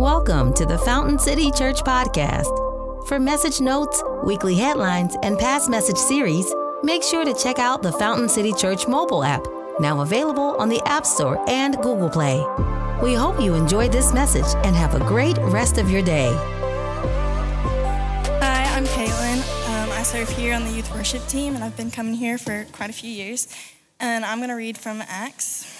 Welcome to the Fountain City Church Podcast. For message notes, weekly headlines, and past message series, make sure to check out the Fountain City Church mobile app, now available on the App Store and Google Play. We hope you enjoyed this message and have a great rest of your day. Hi, I'm Caitlin. Um, I serve here on the youth worship team, and I've been coming here for quite a few years. And I'm going to read from Acts.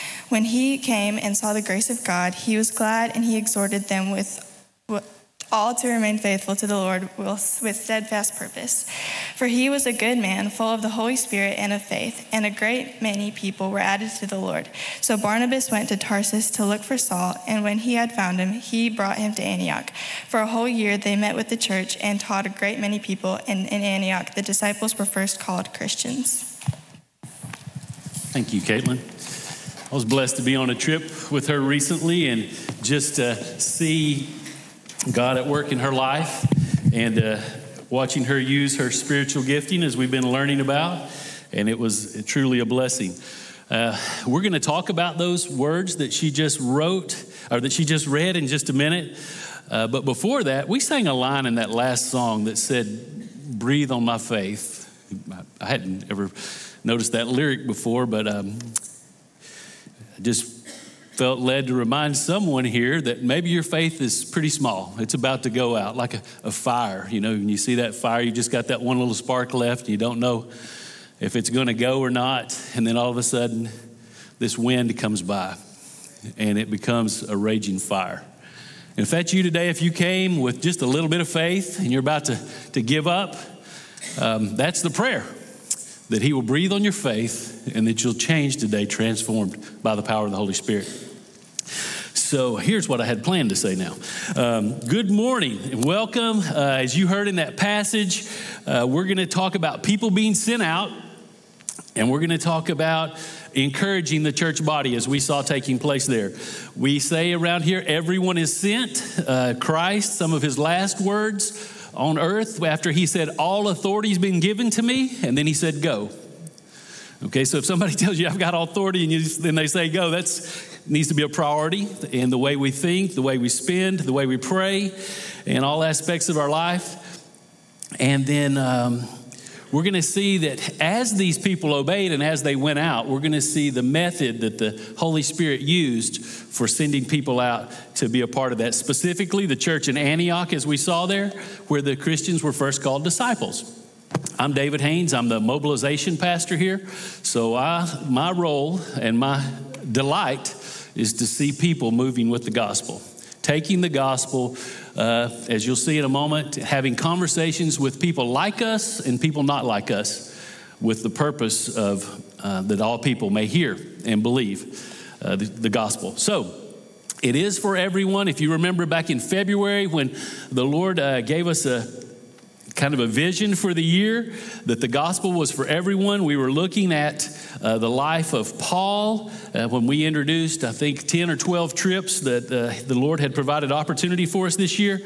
When he came and saw the grace of God, he was glad and he exhorted them with all to remain faithful to the Lord with steadfast purpose. For he was a good man, full of the Holy Spirit and of faith, and a great many people were added to the Lord. So Barnabas went to Tarsus to look for Saul, and when he had found him, he brought him to Antioch. For a whole year they met with the church and taught a great many people, and in Antioch the disciples were first called Christians. Thank you, Caitlin. I was blessed to be on a trip with her recently and just uh, see God at work in her life and uh, watching her use her spiritual gifting as we've been learning about. And it was truly a blessing. Uh, we're going to talk about those words that she just wrote or that she just read in just a minute. Uh, but before that, we sang a line in that last song that said, Breathe on my faith. I hadn't ever noticed that lyric before, but um, just felt led to remind someone here that maybe your faith is pretty small. It's about to go out like a, a fire. You know, when you see that fire, you just got that one little spark left, and you don't know if it's going to go or not. And then all of a sudden, this wind comes by and it becomes a raging fire. And if that's you today, if you came with just a little bit of faith and you're about to, to give up, um, that's the prayer that He will breathe on your faith and that you'll change today, transformed by the power of the Holy Spirit. So here's what I had planned to say now. Um, good morning and welcome. Uh, as you heard in that passage, uh, we're going to talk about people being sent out, and we're going to talk about encouraging the church body as we saw taking place there. We say around here, everyone is sent. Uh, Christ, some of his last words on earth after he said, All authority's been given to me, and then he said, Go. Okay, so if somebody tells you I've got authority and you, then they say go, that needs to be a priority in the way we think, the way we spend, the way we pray, in all aspects of our life. And then um, we're going to see that as these people obeyed and as they went out, we're going to see the method that the Holy Spirit used for sending people out to be a part of that. Specifically, the church in Antioch, as we saw there, where the Christians were first called disciples. I'm David Haynes. I'm the mobilization pastor here. So I, my role and my delight is to see people moving with the gospel, taking the gospel uh, as you'll see in a moment, having conversations with people like us and people not like us with the purpose of uh, that all people may hear and believe uh, the, the gospel. So, it is for everyone. If you remember back in February when the Lord uh, gave us a kind of a vision for the year that the gospel was for everyone. We were looking at uh, the life of Paul uh, when we introduced, I think, 10 or 12 trips that uh, the Lord had provided opportunity for us this year.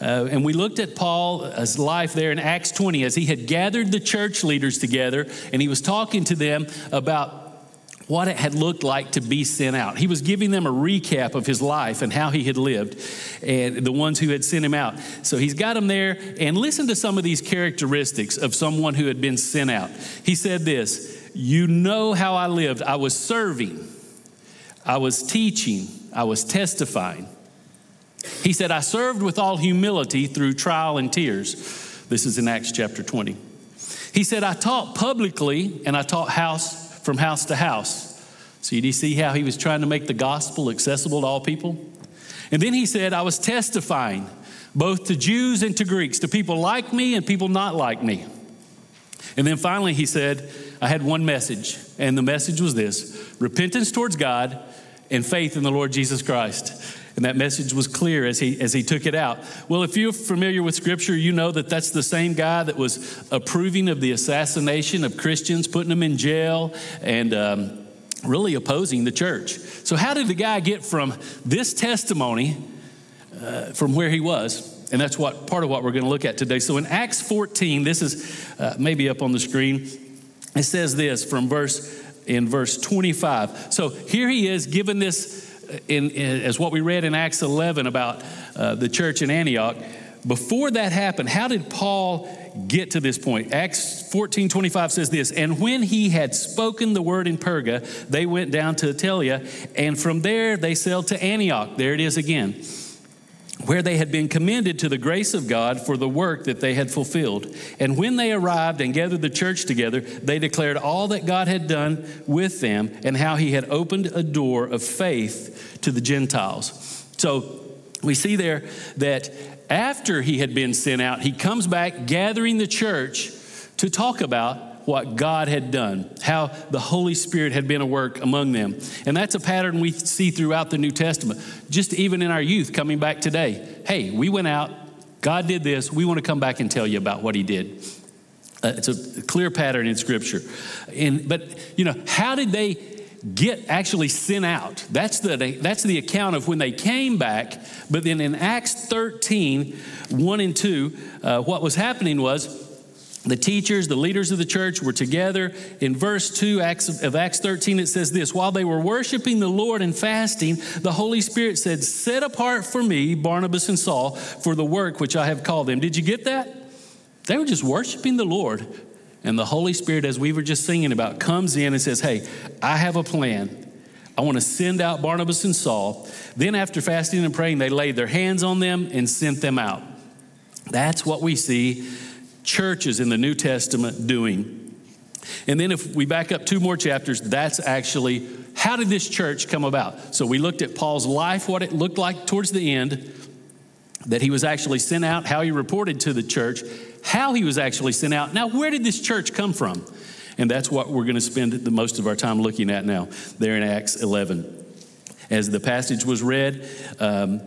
Uh, and we looked at Paul's life there in Acts 20 as he had gathered the church leaders together and he was talking to them about what it had looked like to be sent out. He was giving them a recap of his life and how he had lived, and the ones who had sent him out. So he's got them there, and listen to some of these characteristics of someone who had been sent out. He said this You know how I lived. I was serving, I was teaching, I was testifying. He said, I served with all humility through trial and tears. This is in Acts chapter 20. He said, I taught publicly and I taught house from house to house. So, you see how he was trying to make the gospel accessible to all people? And then he said, I was testifying both to Jews and to Greeks, to people like me and people not like me. And then finally, he said, I had one message, and the message was this repentance towards God and faith in the Lord Jesus Christ. And that message was clear as he, as he took it out. Well, if you're familiar with Scripture, you know that that's the same guy that was approving of the assassination of Christians, putting them in jail, and um, really opposing the church. So, how did the guy get from this testimony uh, from where he was? And that's what part of what we're going to look at today. So, in Acts 14, this is uh, maybe up on the screen. It says this from verse in verse 25. So here he is given this in, in, as what we read in Acts 11 about uh, the church in Antioch. Before that happened, how did Paul get to this point? Acts 14 25 says this And when he had spoken the word in Perga, they went down to Attalia, and from there they sailed to Antioch. There it is again where they had been commended to the grace of God for the work that they had fulfilled. And when they arrived and gathered the church together, they declared all that God had done with them and how he had opened a door of faith to the Gentiles. So we see there that after he had been sent out, he comes back gathering the church to talk about what God had done, how the Holy Spirit had been at work among them. And that's a pattern we see throughout the New Testament, just even in our youth coming back today. Hey, we went out, God did this, we want to come back and tell you about what He did. Uh, it's a clear pattern in Scripture. And, but, you know, how did they get actually sent out? That's the, that's the account of when they came back. But then in Acts 13, 1 and 2, uh, what was happening was, the teachers, the leaders of the church were together. In verse 2 of Acts 13, it says this While they were worshiping the Lord and fasting, the Holy Spirit said, Set apart for me Barnabas and Saul for the work which I have called them. Did you get that? They were just worshiping the Lord. And the Holy Spirit, as we were just singing about, comes in and says, Hey, I have a plan. I want to send out Barnabas and Saul. Then, after fasting and praying, they laid their hands on them and sent them out. That's what we see churches in the New Testament doing. And then if we back up two more chapters, that's actually how did this church come about? So we looked at Paul's life, what it looked like towards the end, that he was actually sent out, how he reported to the church, how he was actually sent out. Now, where did this church come from? And that's what we're going to spend the most of our time looking at now, there in Acts 11. As the passage was read, um,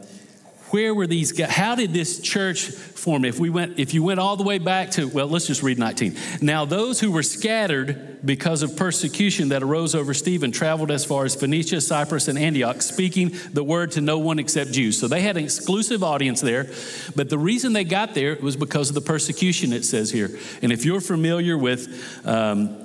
where were these guys? How did this church form? If we went, if you went all the way back to, well, let's just read 19. Now, those who were scattered because of persecution that arose over Stephen traveled as far as Phoenicia, Cyprus, and Antioch, speaking the word to no one except Jews. So they had an exclusive audience there. But the reason they got there was because of the persecution, it says here. And if you're familiar with, um,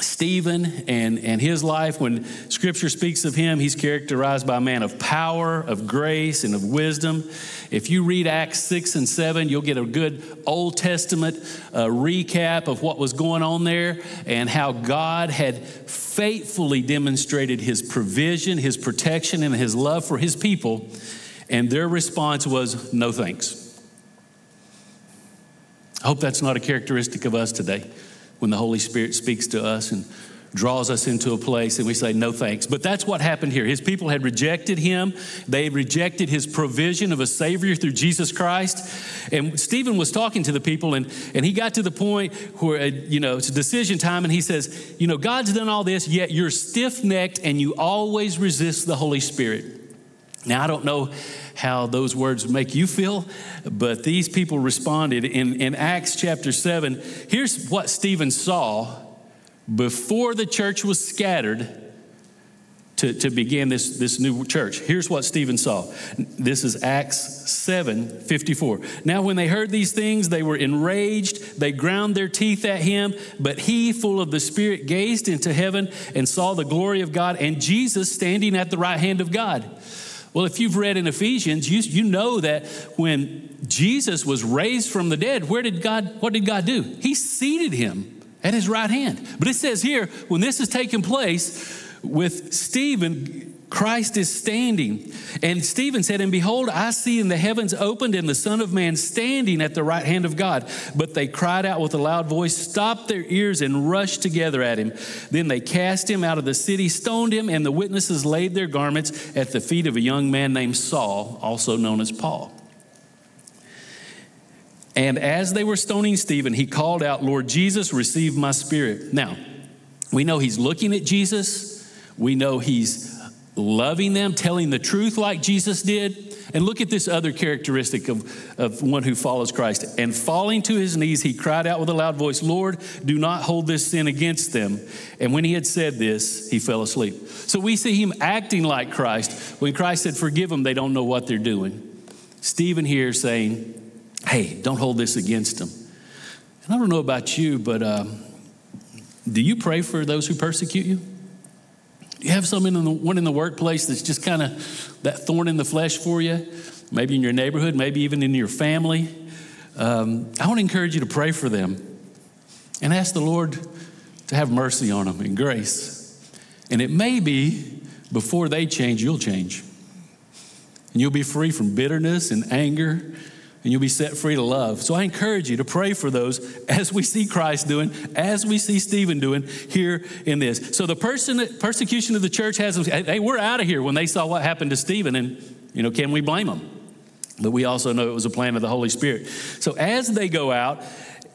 Stephen and, and his life, when scripture speaks of him, he's characterized by a man of power, of grace, and of wisdom. If you read Acts 6 and 7, you'll get a good Old Testament uh, recap of what was going on there and how God had faithfully demonstrated his provision, his protection, and his love for his people. And their response was, no thanks. I hope that's not a characteristic of us today when the Holy Spirit speaks to us and draws us into a place and we say no thanks. But that's what happened here. His people had rejected him. They rejected his provision of a savior through Jesus Christ. And Stephen was talking to the people and, and he got to the point where, uh, you know, it's decision time and he says, you know, God's done all this, yet you're stiff-necked and you always resist the Holy Spirit. Now, I don't know how those words make you feel, but these people responded. In, in Acts chapter 7, here's what Stephen saw before the church was scattered to, to begin this, this new church. Here's what Stephen saw. This is Acts 7 54. Now, when they heard these things, they were enraged. They ground their teeth at him. But he, full of the Spirit, gazed into heaven and saw the glory of God and Jesus standing at the right hand of God. Well, if you've read in Ephesians, you, you know that when Jesus was raised from the dead, where did God, what did God do? He seated him at his right hand. But it says here, when this is taking place with Stephen, Christ is standing. And Stephen said, And behold, I see in the heavens opened and the Son of Man standing at the right hand of God. But they cried out with a loud voice, stopped their ears, and rushed together at him. Then they cast him out of the city, stoned him, and the witnesses laid their garments at the feet of a young man named Saul, also known as Paul. And as they were stoning Stephen, he called out, Lord Jesus, receive my spirit. Now, we know he's looking at Jesus. We know he's loving them, telling the truth like Jesus did. And look at this other characteristic of, of one who follows Christ. And falling to his knees, he cried out with a loud voice, Lord, do not hold this sin against them. And when he had said this, he fell asleep. So we see him acting like Christ. When Christ said, Forgive them, they don't know what they're doing. Stephen here saying, Hey, don't hold this against them. And I don't know about you, but um, do you pray for those who persecute you? You have someone in the, one in the workplace that's just kind of that thorn in the flesh for you, maybe in your neighborhood, maybe even in your family. Um, I want to encourage you to pray for them and ask the Lord to have mercy on them and grace. And it may be before they change, you'll change. And you'll be free from bitterness and anger and you'll be set free to love. So I encourage you to pray for those as we see Christ doing, as we see Stephen doing here in this. So the person persecution of the church has them, they were out of here when they saw what happened to Stephen, and you know, can we blame them? But we also know it was a plan of the Holy Spirit. So as they go out,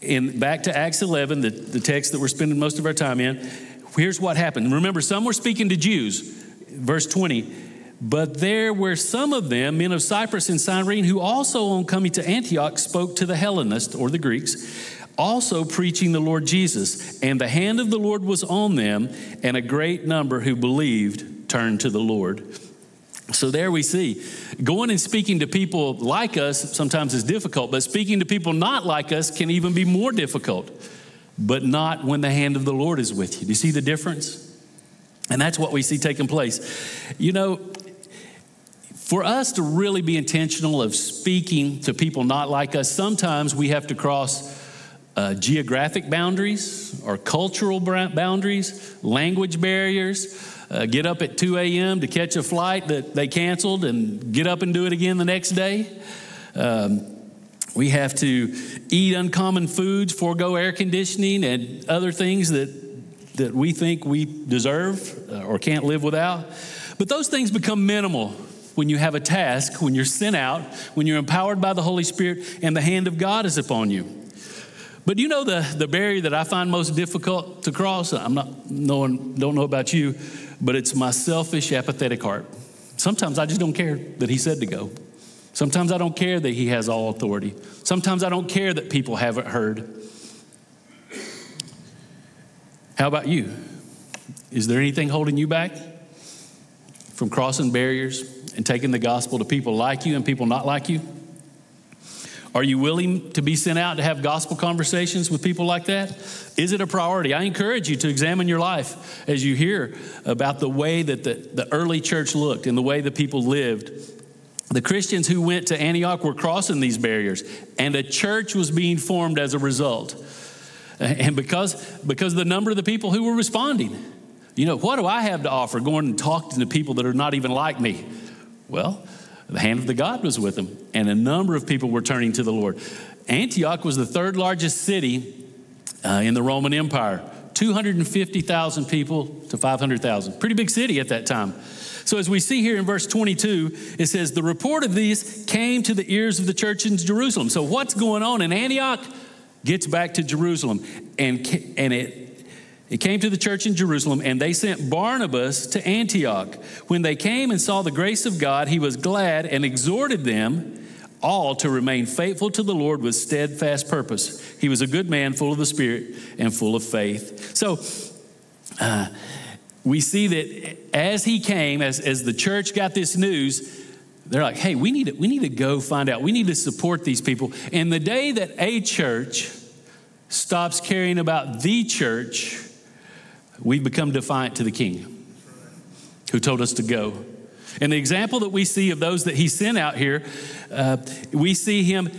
in back to Acts 11, the, the text that we're spending most of our time in, here's what happened. Remember, some were speaking to Jews. Verse 20 but there were some of them, men of Cyprus and Cyrene, who also, on coming to Antioch, spoke to the Hellenists or the Greeks, also preaching the Lord Jesus. And the hand of the Lord was on them, and a great number who believed turned to the Lord. So there we see going and speaking to people like us sometimes is difficult, but speaking to people not like us can even be more difficult, but not when the hand of the Lord is with you. Do you see the difference? And that's what we see taking place. You know, for us to really be intentional of speaking to people not like us, sometimes we have to cross uh, geographic boundaries or cultural boundaries, language barriers. Uh, get up at 2 a.m. to catch a flight that they canceled and get up and do it again the next day. Um, we have to eat uncommon foods, forego air conditioning, and other things that, that we think we deserve uh, or can't live without. But those things become minimal when you have a task, when you're sent out, when you're empowered by the Holy Spirit and the hand of God is upon you. But you know the, the barrier that I find most difficult to cross? I'm not knowing, don't know about you, but it's my selfish, apathetic heart. Sometimes I just don't care that He said to go. Sometimes I don't care that He has all authority. Sometimes I don't care that people haven't heard. How about you? Is there anything holding you back from crossing barriers and taking the gospel to people like you and people not like you? Are you willing to be sent out to have gospel conversations with people like that? Is it a priority? I encourage you to examine your life as you hear about the way that the, the early church looked and the way the people lived. The Christians who went to Antioch were crossing these barriers, and a church was being formed as a result. And because, because the number of the people who were responding, you know, what do I have to offer going and talking to people that are not even like me? Well, the hand of the God was with them, and a number of people were turning to the Lord. Antioch was the third largest city uh, in the Roman Empire 250,000 people to 500,000. Pretty big city at that time. So, as we see here in verse 22, it says, The report of these came to the ears of the church in Jerusalem. So, what's going on in Antioch gets back to Jerusalem. And, and it it came to the church in Jerusalem, and they sent Barnabas to Antioch. When they came and saw the grace of God, he was glad and exhorted them all to remain faithful to the Lord with steadfast purpose. He was a good man, full of the Spirit and full of faith. So, uh, we see that as he came, as, as the church got this news, they're like, hey, we need, to, we need to go find out. We need to support these people. And the day that a church stops caring about the church, we've become defiant to the king who told us to go. And the example that we see of those that he sent out here, uh, we see him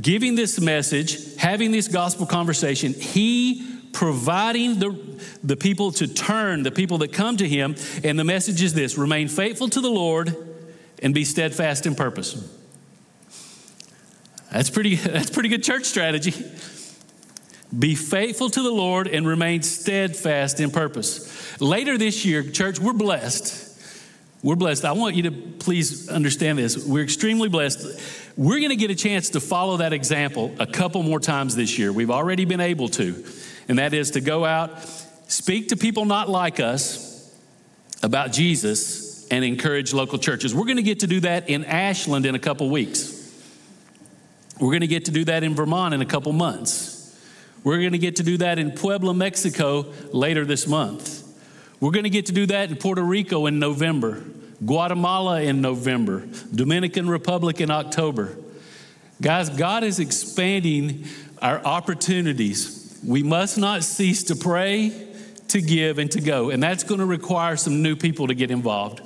giving this message, having this gospel conversation, he providing the, the people to turn, the people that come to him. And the message is this remain faithful to the Lord and be steadfast in purpose. That's pretty, that's pretty good church strategy. Be faithful to the Lord and remain steadfast in purpose. Later this year, church, we're blessed. We're blessed. I want you to please understand this. We're extremely blessed. We're going to get a chance to follow that example a couple more times this year. We've already been able to, and that is to go out, speak to people not like us about Jesus, and encourage local churches. We're going to get to do that in Ashland in a couple weeks. We're going to get to do that in Vermont in a couple months. We're going to get to do that in Puebla, Mexico later this month. We're going to get to do that in Puerto Rico in November, Guatemala in November, Dominican Republic in October. Guys, God is expanding our opportunities. We must not cease to pray, to give, and to go. And that's going to require some new people to get involved.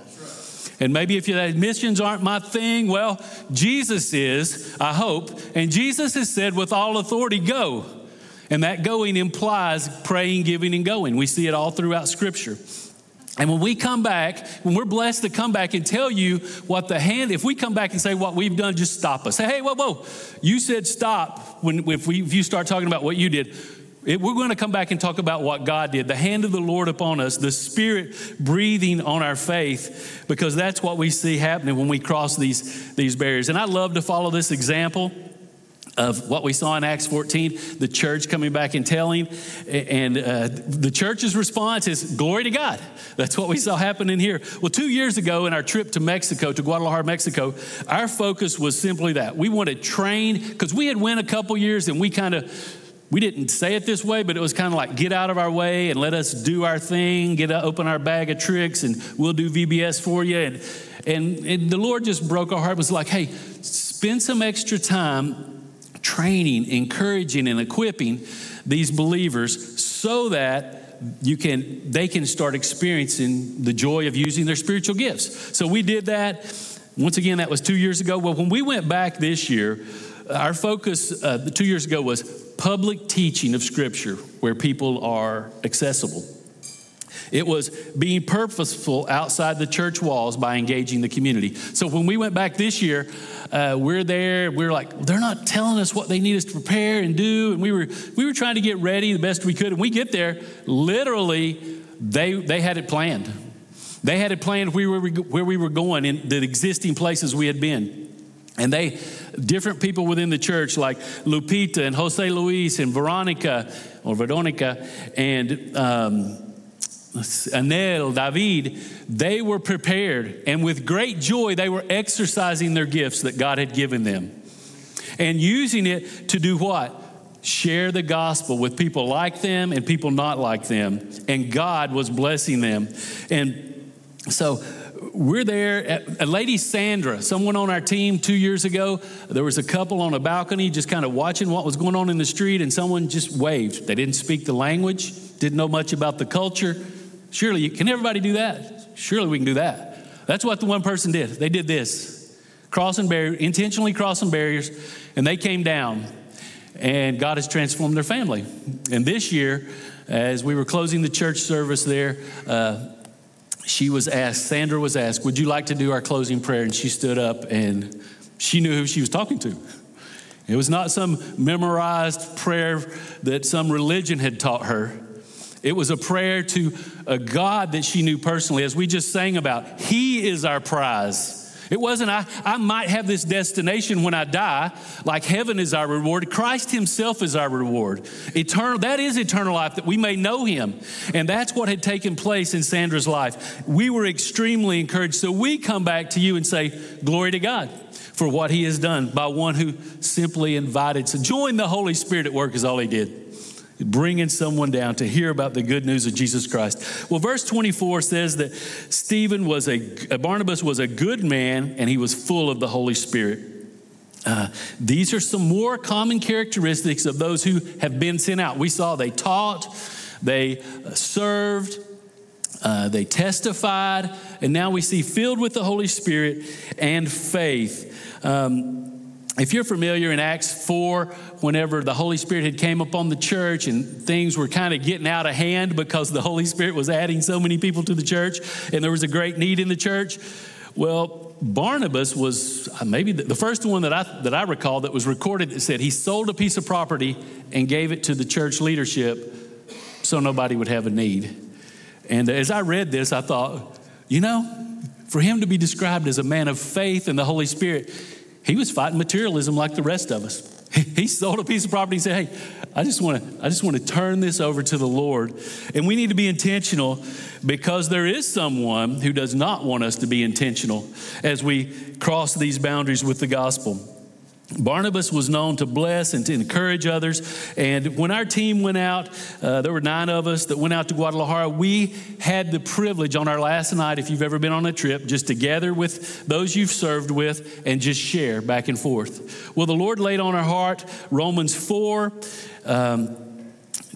And maybe if your missions aren't my thing, well, Jesus is, I hope. And Jesus has said, with all authority, go. And that going implies praying, giving, and going. We see it all throughout Scripture. And when we come back, when we're blessed to come back and tell you what the hand, if we come back and say what we've done, just stop us. Say, hey, whoa, whoa, you said stop when if, we, if you start talking about what you did. It, we're going to come back and talk about what God did, the hand of the Lord upon us, the Spirit breathing on our faith, because that's what we see happening when we cross these, these barriers. And I love to follow this example of what we saw in Acts 14, the church coming back and telling. And uh, the church's response is, Glory to God. That's what we saw happening here. Well, two years ago in our trip to Mexico, to Guadalajara, Mexico, our focus was simply that. We wanted to train, because we had went a couple years and we kind of, we didn't say it this way, but it was kind of like get out of our way and let us do our thing, get open our bag of tricks, and we'll do VBS for you. And, and, and the Lord just broke our heart, was like, hey, spend some extra time training, encouraging, and equipping these believers so that you can they can start experiencing the joy of using their spiritual gifts. So we did that. Once again, that was two years ago. Well, when we went back this year, our focus uh, two years ago was public teaching of Scripture, where people are accessible. It was being purposeful outside the church walls by engaging the community. So when we went back this year, uh, we're there. We're like, they're not telling us what they need us to prepare and do, and we were we were trying to get ready the best we could. And we get there, literally, they they had it planned. They had it planned where we were, where we were going in the existing places we had been. And they, different people within the church, like Lupita and Jose Luis and Veronica, or Veronica, and um, Anel, David, they were prepared, and with great joy, they were exercising their gifts that God had given them and using it to do what? Share the gospel with people like them and people not like them. And God was blessing them. And so we're there. A lady Sandra, someone on our team two years ago, there was a couple on a balcony just kind of watching what was going on in the street, and someone just waved. They didn't speak the language, didn't know much about the culture. Surely, can everybody do that? Surely we can do that. That's what the one person did. They did this, crossing barriers, intentionally crossing barriers, and they came down. And God has transformed their family. And this year, as we were closing the church service there, uh, she was asked, Sandra was asked, Would you like to do our closing prayer? And she stood up and she knew who she was talking to. It was not some memorized prayer that some religion had taught her. It was a prayer to a God that she knew personally, as we just sang about. He is our prize. It wasn't, I, I might have this destination when I die, like heaven is our reward. Christ Himself is our reward. Eternal, that is eternal life, that we may know Him. And that's what had taken place in Sandra's life. We were extremely encouraged. So we come back to you and say, Glory to God for what He has done by one who simply invited. So join the Holy Spirit at work, is all He did bringing someone down to hear about the good news of Jesus Christ. Well, verse 24 says that Stephen was a, Barnabas was a good man and he was full of the Holy Spirit. Uh, these are some more common characteristics of those who have been sent out. We saw they taught, they uh, served, uh, they testified, and now we see filled with the Holy Spirit and faith. Um, if you're familiar in Acts 4, whenever the Holy Spirit had came upon the church and things were kind of getting out of hand because the Holy Spirit was adding so many people to the church and there was a great need in the church, well, Barnabas was uh, maybe the first one that I, that I recall that was recorded that said he sold a piece of property and gave it to the church leadership so nobody would have a need. And as I read this, I thought, you know, for him to be described as a man of faith and the Holy Spirit, he was fighting materialism like the rest of us. He sold a piece of property and said, Hey, I just want to I just want to turn this over to the Lord. And we need to be intentional because there is someone who does not want us to be intentional as we cross these boundaries with the gospel. Barnabas was known to bless and to encourage others. And when our team went out, uh, there were nine of us that went out to Guadalajara. We had the privilege on our last night, if you've ever been on a trip, just to gather with those you've served with and just share back and forth. Well, the Lord laid on our heart Romans 4 um,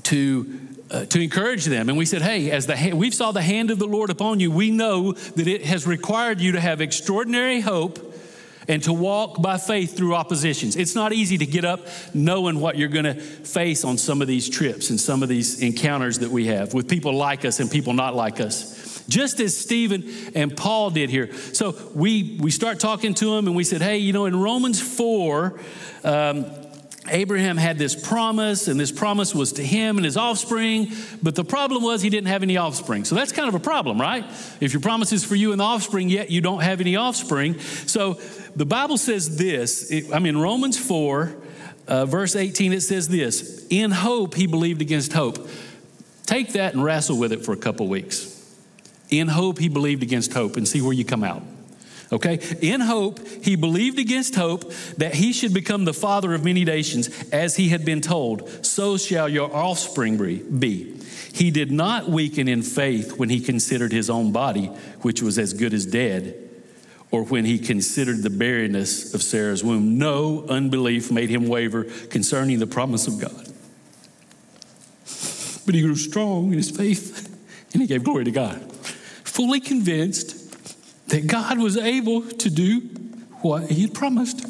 to uh, to encourage them. And we said, hey, as the we saw the hand of the Lord upon you, we know that it has required you to have extraordinary hope and to walk by faith through oppositions. It's not easy to get up knowing what you're going to face on some of these trips and some of these encounters that we have with people like us and people not like us. Just as Stephen and Paul did here. So we, we start talking to them and we said, hey, you know, in Romans 4, um, Abraham had this promise, and this promise was to him and his offspring, but the problem was he didn't have any offspring. So that's kind of a problem, right? If your promise is for you and the offspring, yet you don't have any offspring. So the Bible says this it, I'm in Romans 4, uh, verse 18, it says this In hope, he believed against hope. Take that and wrestle with it for a couple weeks. In hope, he believed against hope, and see where you come out. Okay? In hope, he believed against hope that he should become the father of many nations, as he had been told, so shall your offspring be. He did not weaken in faith when he considered his own body, which was as good as dead, or when he considered the barrenness of Sarah's womb. No unbelief made him waver concerning the promise of God. But he grew strong in his faith and he gave glory to God, fully convinced that God was able to do what he had promised.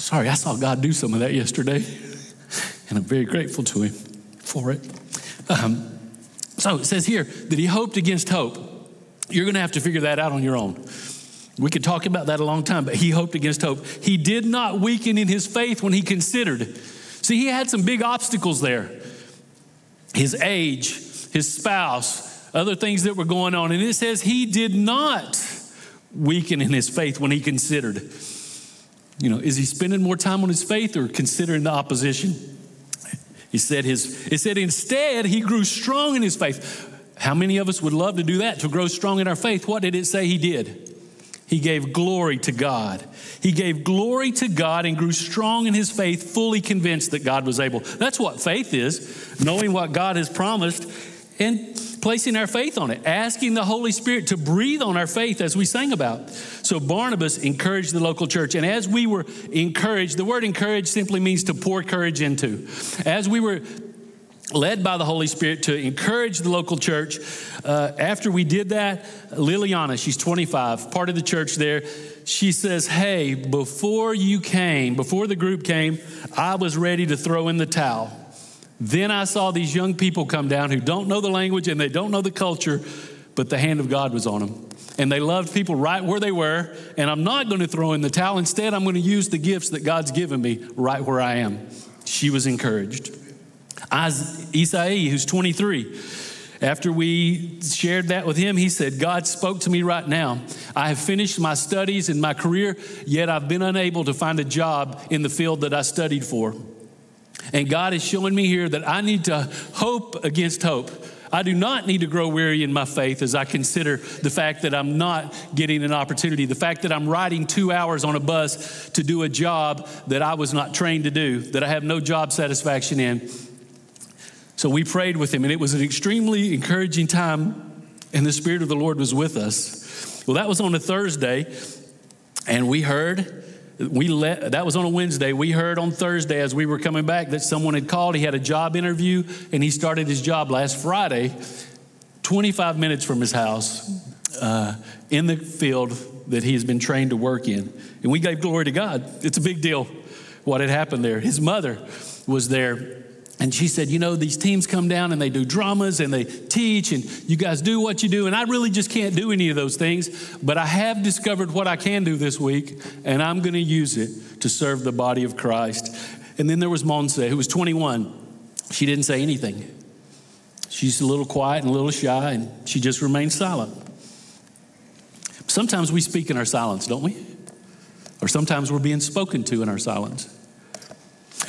Sorry, I saw God do some of that yesterday, and I'm very grateful to him for it. Um, so it says here that he hoped against hope. You're going to have to figure that out on your own. We could talk about that a long time, but he hoped against hope. He did not weaken in his faith when he considered. See, he had some big obstacles there his age, his spouse, other things that were going on. And it says he did not weaken in his faith when he considered. You know, is he spending more time on his faith or considering the opposition? He said his it said instead he grew strong in his faith. How many of us would love to do that, to grow strong in our faith? What did it say he did? He gave glory to God. He gave glory to God and grew strong in his faith, fully convinced that God was able. That's what faith is, knowing what God has promised and placing our faith on it, asking the Holy Spirit to breathe on our faith as we sang about. So Barnabas encouraged the local church. And as we were encouraged, the word encourage simply means to pour courage into. As we were led by the Holy Spirit to encourage the local church. Uh, after we did that, Liliana, she's 25, part of the church there, she says, Hey, before you came, before the group came, I was ready to throw in the towel. Then I saw these young people come down who don't know the language and they don't know the culture, but the hand of God was on them. And they loved people right where they were. And I'm not going to throw in the towel. Instead, I'm going to use the gifts that God's given me right where I am. She was encouraged. Isai, who's 23, after we shared that with him, he said, God spoke to me right now. I have finished my studies and my career, yet I've been unable to find a job in the field that I studied for. And God is showing me here that I need to hope against hope. I do not need to grow weary in my faith as I consider the fact that I'm not getting an opportunity, the fact that I'm riding two hours on a bus to do a job that I was not trained to do, that I have no job satisfaction in. So we prayed with him, and it was an extremely encouraging time, and the Spirit of the Lord was with us. Well, that was on a Thursday, and we heard we let that was on a Wednesday. We heard on Thursday as we were coming back that someone had called. He had a job interview and he started his job last Friday, 25 minutes from his house, uh, in the field that he has been trained to work in. And we gave glory to God. It's a big deal what had happened there. His mother was there and she said, You know, these teams come down and they do dramas and they teach, and you guys do what you do. And I really just can't do any of those things, but I have discovered what I can do this week, and I'm going to use it to serve the body of Christ. And then there was Monse, who was 21. She didn't say anything. She's a little quiet and a little shy, and she just remained silent. Sometimes we speak in our silence, don't we? or sometimes we're being spoken to in our silence.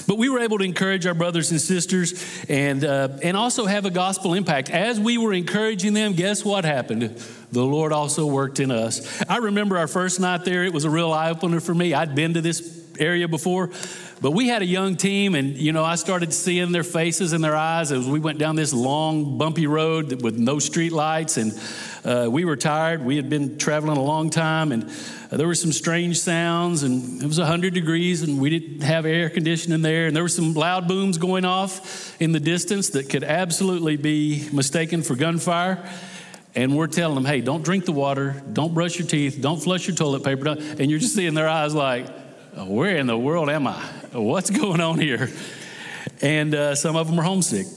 But we were able to encourage our brothers and sisters and, uh, and also have a gospel impact. As we were encouraging them, guess what happened? The Lord also worked in us. I remember our first night there, it was a real eye opener for me. I'd been to this area before, but we had a young team, and you know, I started seeing their faces and their eyes as we went down this long, bumpy road with no street lights, and uh, we were tired. We had been traveling a long time, and uh, there were some strange sounds, and it was 100 degrees, and we didn't have air conditioning there, and there were some loud booms going off in the distance that could absolutely be mistaken for gunfire. And we're telling them, hey, don't drink the water, don't brush your teeth, don't flush your toilet paper. And you're just seeing their eyes like, where in the world am I? What's going on here? And uh, some of them are homesick.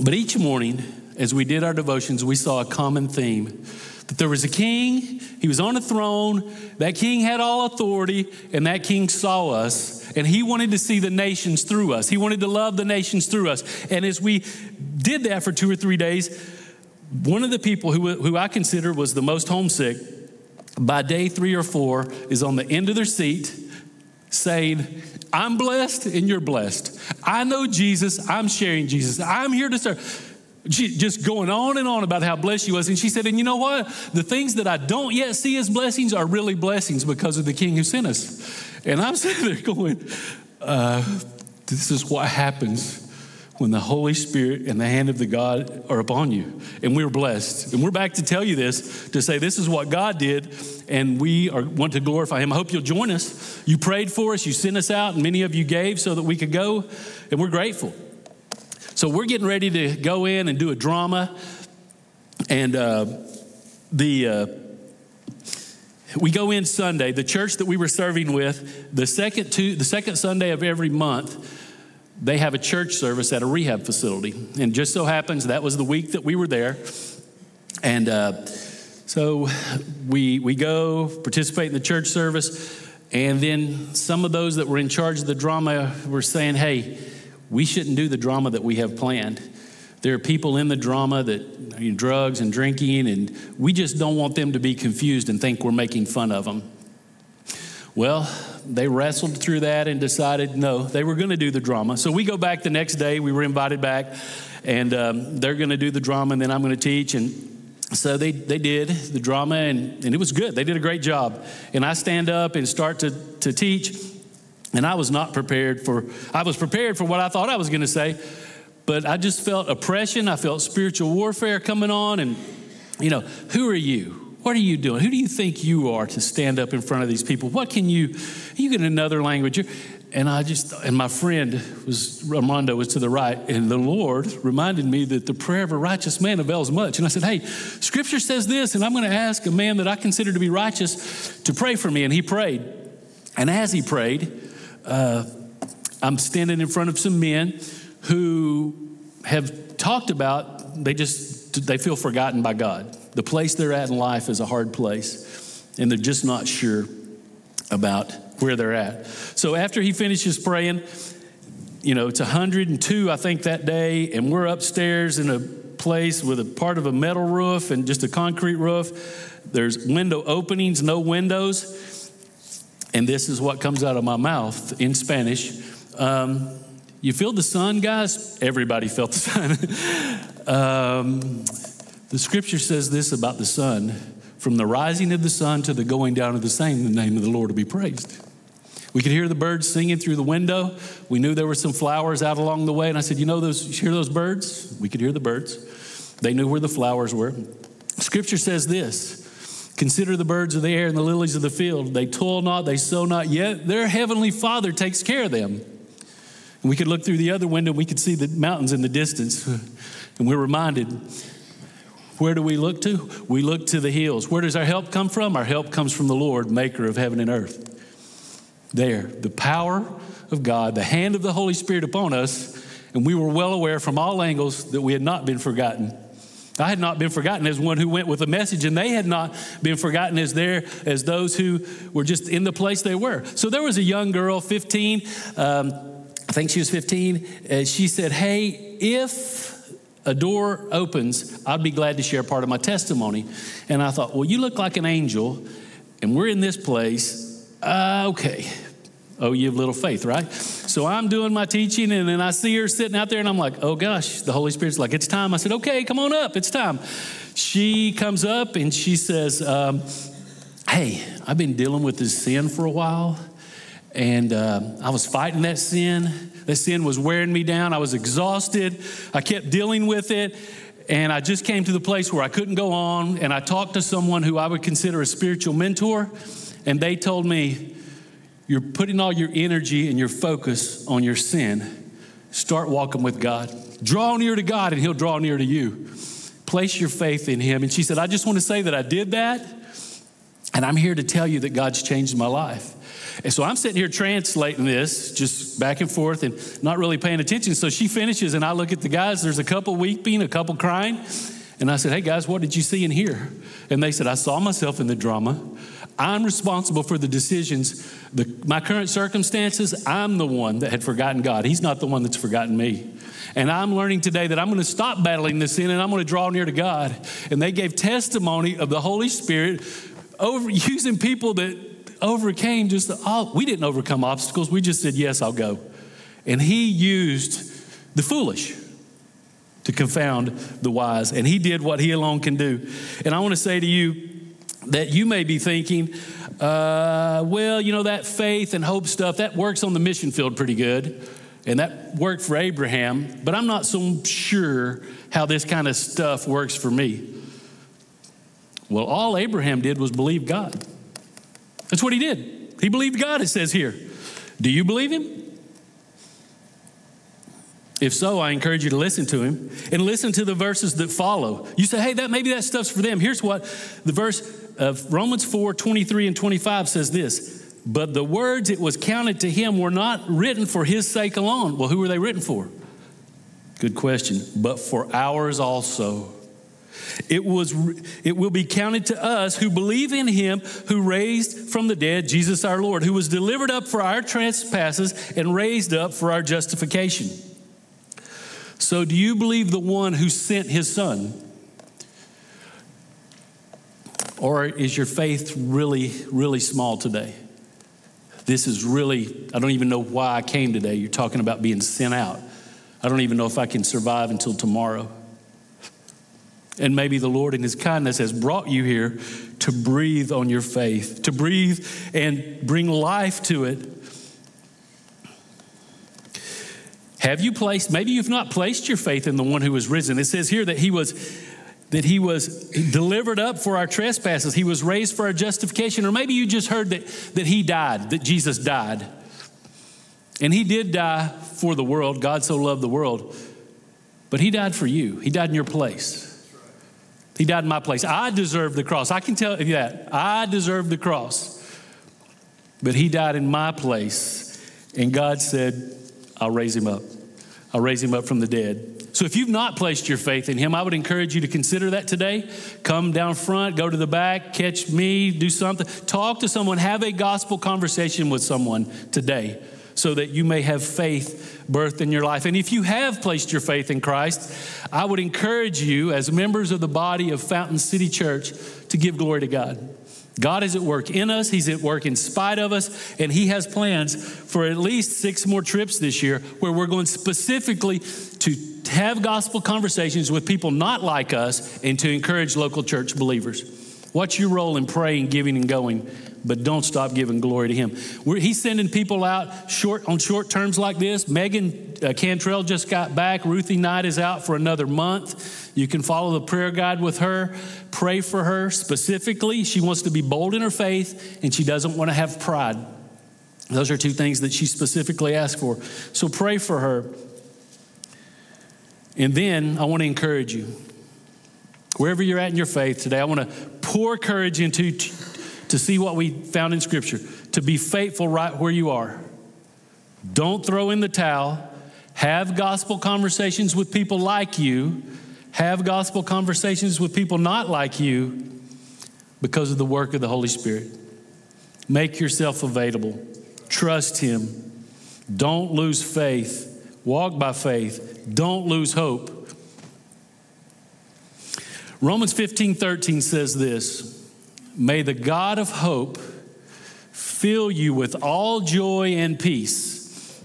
But each morning, as we did our devotions, we saw a common theme that there was a king, he was on a throne, that king had all authority, and that king saw us, and he wanted to see the nations through us. He wanted to love the nations through us. And as we did that for two or three days, one of the people who, who I consider was the most homesick by day three or four is on the end of their seat saying, I'm blessed and you're blessed. I know Jesus, I'm sharing Jesus. I'm here to serve. She just going on and on about how blessed she was. And she said, And you know what? The things that I don't yet see as blessings are really blessings because of the King who sent us. And I'm sitting there going, uh, This is what happens when the Holy Spirit and the hand of the God are upon you. And we're blessed. And we're back to tell you this to say this is what God did, and we are, want to glorify Him. I hope you'll join us. You prayed for us, you sent us out, and many of you gave so that we could go, and we're grateful. So we're getting ready to go in and do a drama, and uh, the. Uh, we go in Sunday. The church that we were serving with, the second two, the second Sunday of every month, they have a church service at a rehab facility. And just so happens that was the week that we were there. And uh, so we, we go participate in the church service. And then some of those that were in charge of the drama were saying, hey, we shouldn't do the drama that we have planned. There are people in the drama that drugs and drinking, and we just don't want them to be confused and think we're making fun of them. Well, they wrestled through that and decided no, they were going to do the drama. So we go back the next day. We were invited back, and um, they're going to do the drama, and then I'm going to teach. And so they, they did the drama, and, and it was good. They did a great job. And I stand up and start to, to teach, and I was not prepared for, I was prepared for what I thought I was going to say, but I just felt oppression. I felt spiritual warfare coming on, and, you know, who are you? What are you doing? Who do you think you are to stand up in front of these people? What can you, you get another language. And I just, and my friend was, Armando was to the right, and the Lord reminded me that the prayer of a righteous man avails much. And I said, Hey, scripture says this, and I'm going to ask a man that I consider to be righteous to pray for me. And he prayed. And as he prayed, uh, I'm standing in front of some men who have talked about, they just, they feel forgotten by God. The place they're at in life is a hard place, and they're just not sure about where they're at. So after he finishes praying, you know, it's 102, I think, that day, and we're upstairs in a place with a part of a metal roof and just a concrete roof. There's window openings, no windows. And this is what comes out of my mouth in Spanish. Um, you feel the sun, guys? Everybody felt the sun. um, the scripture says this about the sun from the rising of the sun to the going down of the same, the name of the Lord will be praised. We could hear the birds singing through the window. We knew there were some flowers out along the way. And I said, You know, those, you hear those birds? We could hear the birds. They knew where the flowers were. Scripture says this Consider the birds of the air and the lilies of the field. They toil not, they sow not, yet their heavenly Father takes care of them. And we could look through the other window, we could see the mountains in the distance. And we're reminded where do we look to? We look to the hills. Where does our help come from? Our help comes from the Lord, maker of heaven and earth. There, the power of God, the hand of the Holy Spirit upon us, and we were well aware from all angles that we had not been forgotten. I had not been forgotten as one who went with a message, and they had not been forgotten as there as those who were just in the place they were. So there was a young girl, 15. Um, I think she was 15. Uh, she said, "Hey, if a door opens, I'd be glad to share part of my testimony. And I thought, well, you look like an angel, and we're in this place. uh, okay. Oh, you have little faith, right? So I'm doing my teaching, and then I see her sitting out there, and I'm like, oh gosh, the Holy Spirit's like, it's time. I said, okay, come on up, it's time. She comes up and she says, um, hey, I've been dealing with this sin for a while, and uh, I was fighting that sin. That sin was wearing me down. I was exhausted. I kept dealing with it. And I just came to the place where I couldn't go on. And I talked to someone who I would consider a spiritual mentor. And they told me, You're putting all your energy and your focus on your sin. Start walking with God. Draw near to God, and He'll draw near to you. Place your faith in Him. And she said, I just want to say that I did that. And I'm here to tell you that God's changed my life. And so I'm sitting here translating this just back and forth and not really paying attention. So she finishes, and I look at the guys. There's a couple weeping, a couple crying. And I said, Hey guys, what did you see and hear? And they said, I saw myself in the drama. I'm responsible for the decisions. The, my current circumstances, I'm the one that had forgotten God. He's not the one that's forgotten me. And I'm learning today that I'm going to stop battling this sin and I'm going to draw near to God. And they gave testimony of the Holy Spirit over using people that overcame just the, oh, we didn't overcome obstacles. We just said, yes, I'll go. And he used the foolish to confound the wise. And he did what he alone can do. And I want to say to you that you may be thinking, uh, well, you know, that faith and hope stuff, that works on the mission field pretty good. And that worked for Abraham, but I'm not so sure how this kind of stuff works for me. Well, all Abraham did was believe God. That's what he did. He believed God, it says here. Do you believe him? If so, I encourage you to listen to him and listen to the verses that follow. You say, hey, that maybe that stuff's for them. Here's what the verse of Romans 4 23 and 25 says this. But the words it was counted to him were not written for his sake alone. Well, who were they written for? Good question. But for ours also. It, was, it will be counted to us who believe in him who raised from the dead Jesus our Lord, who was delivered up for our trespasses and raised up for our justification. So, do you believe the one who sent his son? Or is your faith really, really small today? This is really, I don't even know why I came today. You're talking about being sent out. I don't even know if I can survive until tomorrow. And maybe the Lord, in His kindness, has brought you here to breathe on your faith, to breathe and bring life to it. Have you placed, maybe you've not placed your faith in the one who was risen. It says here that he was that he was delivered up for our trespasses. He was raised for our justification. Or maybe you just heard that, that he died, that Jesus died. And he did die for the world. God so loved the world. But he died for you, he died in your place. He died in my place. I deserve the cross. I can tell you that. I deserve the cross. But he died in my place. And God said, I'll raise him up. I'll raise him up from the dead. So if you've not placed your faith in him, I would encourage you to consider that today. Come down front, go to the back, catch me, do something. Talk to someone, have a gospel conversation with someone today so that you may have faith birthed in your life. And if you have placed your faith in Christ, I would encourage you, as members of the body of Fountain City Church, to give glory to God. God is at work in us, He's at work in spite of us, and He has plans for at least six more trips this year where we're going specifically to have gospel conversations with people not like us and to encourage local church believers. What's your role in praying, giving, and going? but don't stop giving glory to Him. We're, he's sending people out short on short terms like this. Megan uh, Cantrell just got back. Ruthie Knight is out for another month. You can follow the prayer guide with her. Pray for her specifically. She wants to be bold in her faith, and she doesn't want to have pride. Those are two things that she specifically asked for. So pray for her. And then I want to encourage you. Wherever you're at in your faith today, I want to pour courage into to see what we found in Scripture, to be faithful right where you are. Don't throw in the towel. Have gospel conversations with people like you. Have gospel conversations with people not like you because of the work of the Holy Spirit. Make yourself available. Trust Him. Don't lose faith. Walk by faith. Don't lose hope. Romans 15 13 says this May the God of hope fill you with all joy and peace.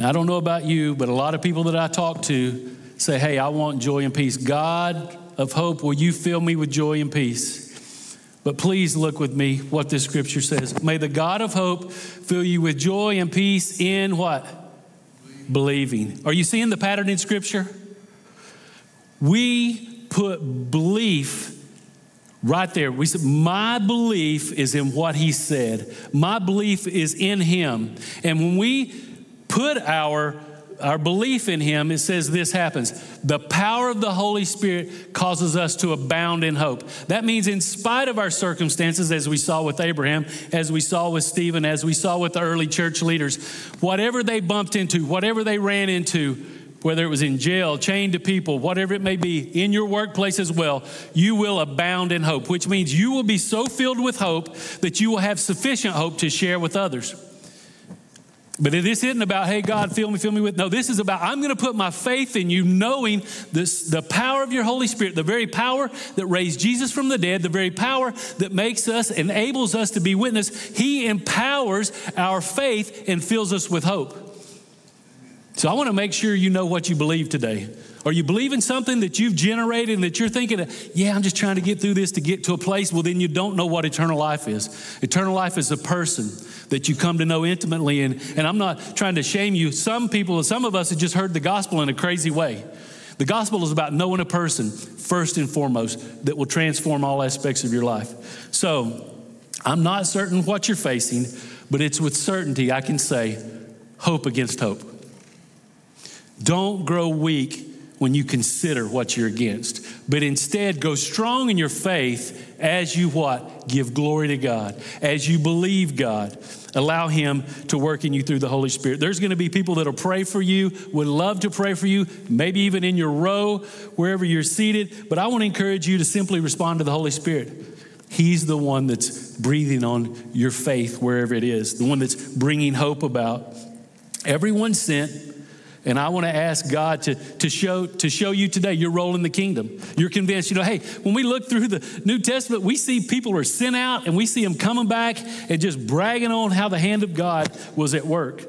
I don't know about you, but a lot of people that I talk to say, Hey, I want joy and peace. God of hope, will you fill me with joy and peace? But please look with me what this scripture says. May the God of hope fill you with joy and peace in what? Believing. Are you seeing the pattern in scripture? We put belief right there. We said, My belief is in what he said, my belief is in him. And when we put our our belief in him, it says this happens. The power of the Holy Spirit causes us to abound in hope. That means, in spite of our circumstances, as we saw with Abraham, as we saw with Stephen, as we saw with the early church leaders, whatever they bumped into, whatever they ran into, whether it was in jail, chained to people, whatever it may be, in your workplace as well, you will abound in hope, which means you will be so filled with hope that you will have sufficient hope to share with others. But this isn't about, hey, God, fill me, fill me with. No, this is about, I'm going to put my faith in you, knowing this, the power of your Holy Spirit, the very power that raised Jesus from the dead, the very power that makes us, enables us to be witness. He empowers our faith and fills us with hope. So I want to make sure you know what you believe today. Are you believing something that you've generated and that you're thinking, yeah, I'm just trying to get through this to get to a place? Well, then you don't know what eternal life is. Eternal life is a person that you come to know intimately. And, and I'm not trying to shame you. Some people, some of us have just heard the gospel in a crazy way. The gospel is about knowing a person, first and foremost, that will transform all aspects of your life. So I'm not certain what you're facing, but it's with certainty I can say hope against hope. Don't grow weak when you consider what you're against, but instead go strong in your faith as you what? Give glory to God. As you believe God, allow Him to work in you through the Holy Spirit. There's going to be people that'll pray for you, would love to pray for you, maybe even in your row, wherever you're seated. But I want to encourage you to simply respond to the Holy Spirit. He's the one that's breathing on your faith wherever it is, the one that's bringing hope about. Everyone sent and I want to ask God to, to, show, to show you today your role in the kingdom. You're convinced, you know, hey, when we look through the New Testament, we see people are sent out and we see them coming back and just bragging on how the hand of God was at work.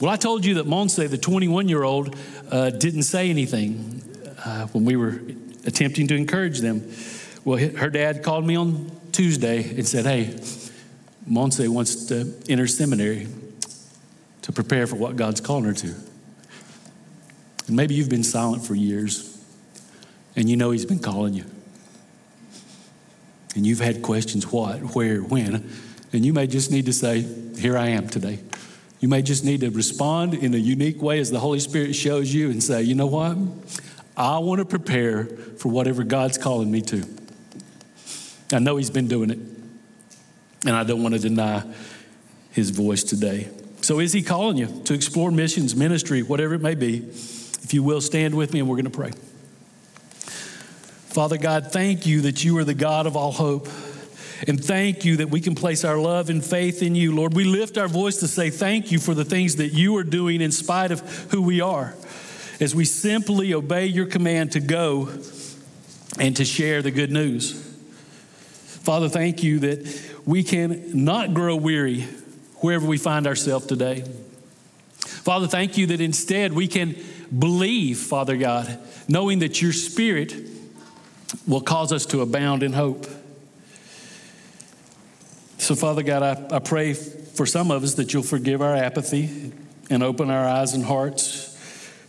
Well, I told you that Monse, the 21 year old, uh, didn't say anything uh, when we were attempting to encourage them. Well, her dad called me on Tuesday and said, hey, Monse wants to enter seminary to prepare for what God's calling her to. And maybe you've been silent for years and you know He's been calling you. And you've had questions what, where, when. And you may just need to say, Here I am today. You may just need to respond in a unique way as the Holy Spirit shows you and say, You know what? I want to prepare for whatever God's calling me to. I know He's been doing it, and I don't want to deny His voice today. So, is He calling you to explore missions, ministry, whatever it may be? If you will, stand with me and we're going to pray. Father God, thank you that you are the God of all hope. And thank you that we can place our love and faith in you. Lord, we lift our voice to say thank you for the things that you are doing in spite of who we are as we simply obey your command to go and to share the good news. Father, thank you that we can not grow weary wherever we find ourselves today. Father, thank you that instead we can believe, Father God, knowing that your Spirit will cause us to abound in hope. So, Father God, I, I pray for some of us that you'll forgive our apathy and open our eyes and hearts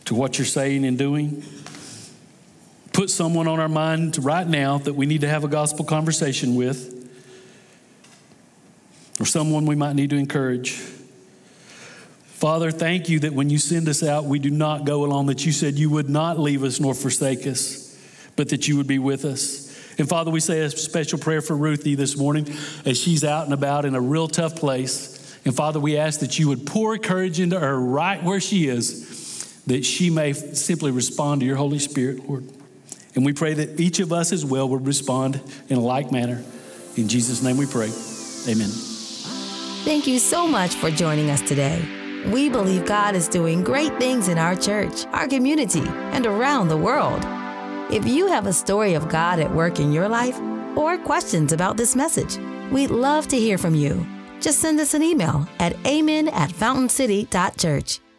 to what you're saying and doing. Put someone on our mind right now that we need to have a gospel conversation with, or someone we might need to encourage. Father, thank you that when you send us out, we do not go alone, that you said you would not leave us nor forsake us, but that you would be with us. And Father, we say a special prayer for Ruthie this morning as she's out and about in a real tough place. And Father, we ask that you would pour courage into her right where she is, that she may simply respond to your Holy Spirit, Lord. And we pray that each of us as well would respond in a like manner. In Jesus' name we pray. Amen. Thank you so much for joining us today. We believe God is doing great things in our church, our community, and around the world. If you have a story of God at work in your life or questions about this message, we'd love to hear from you. just send us an email at amen at fountaincity.church.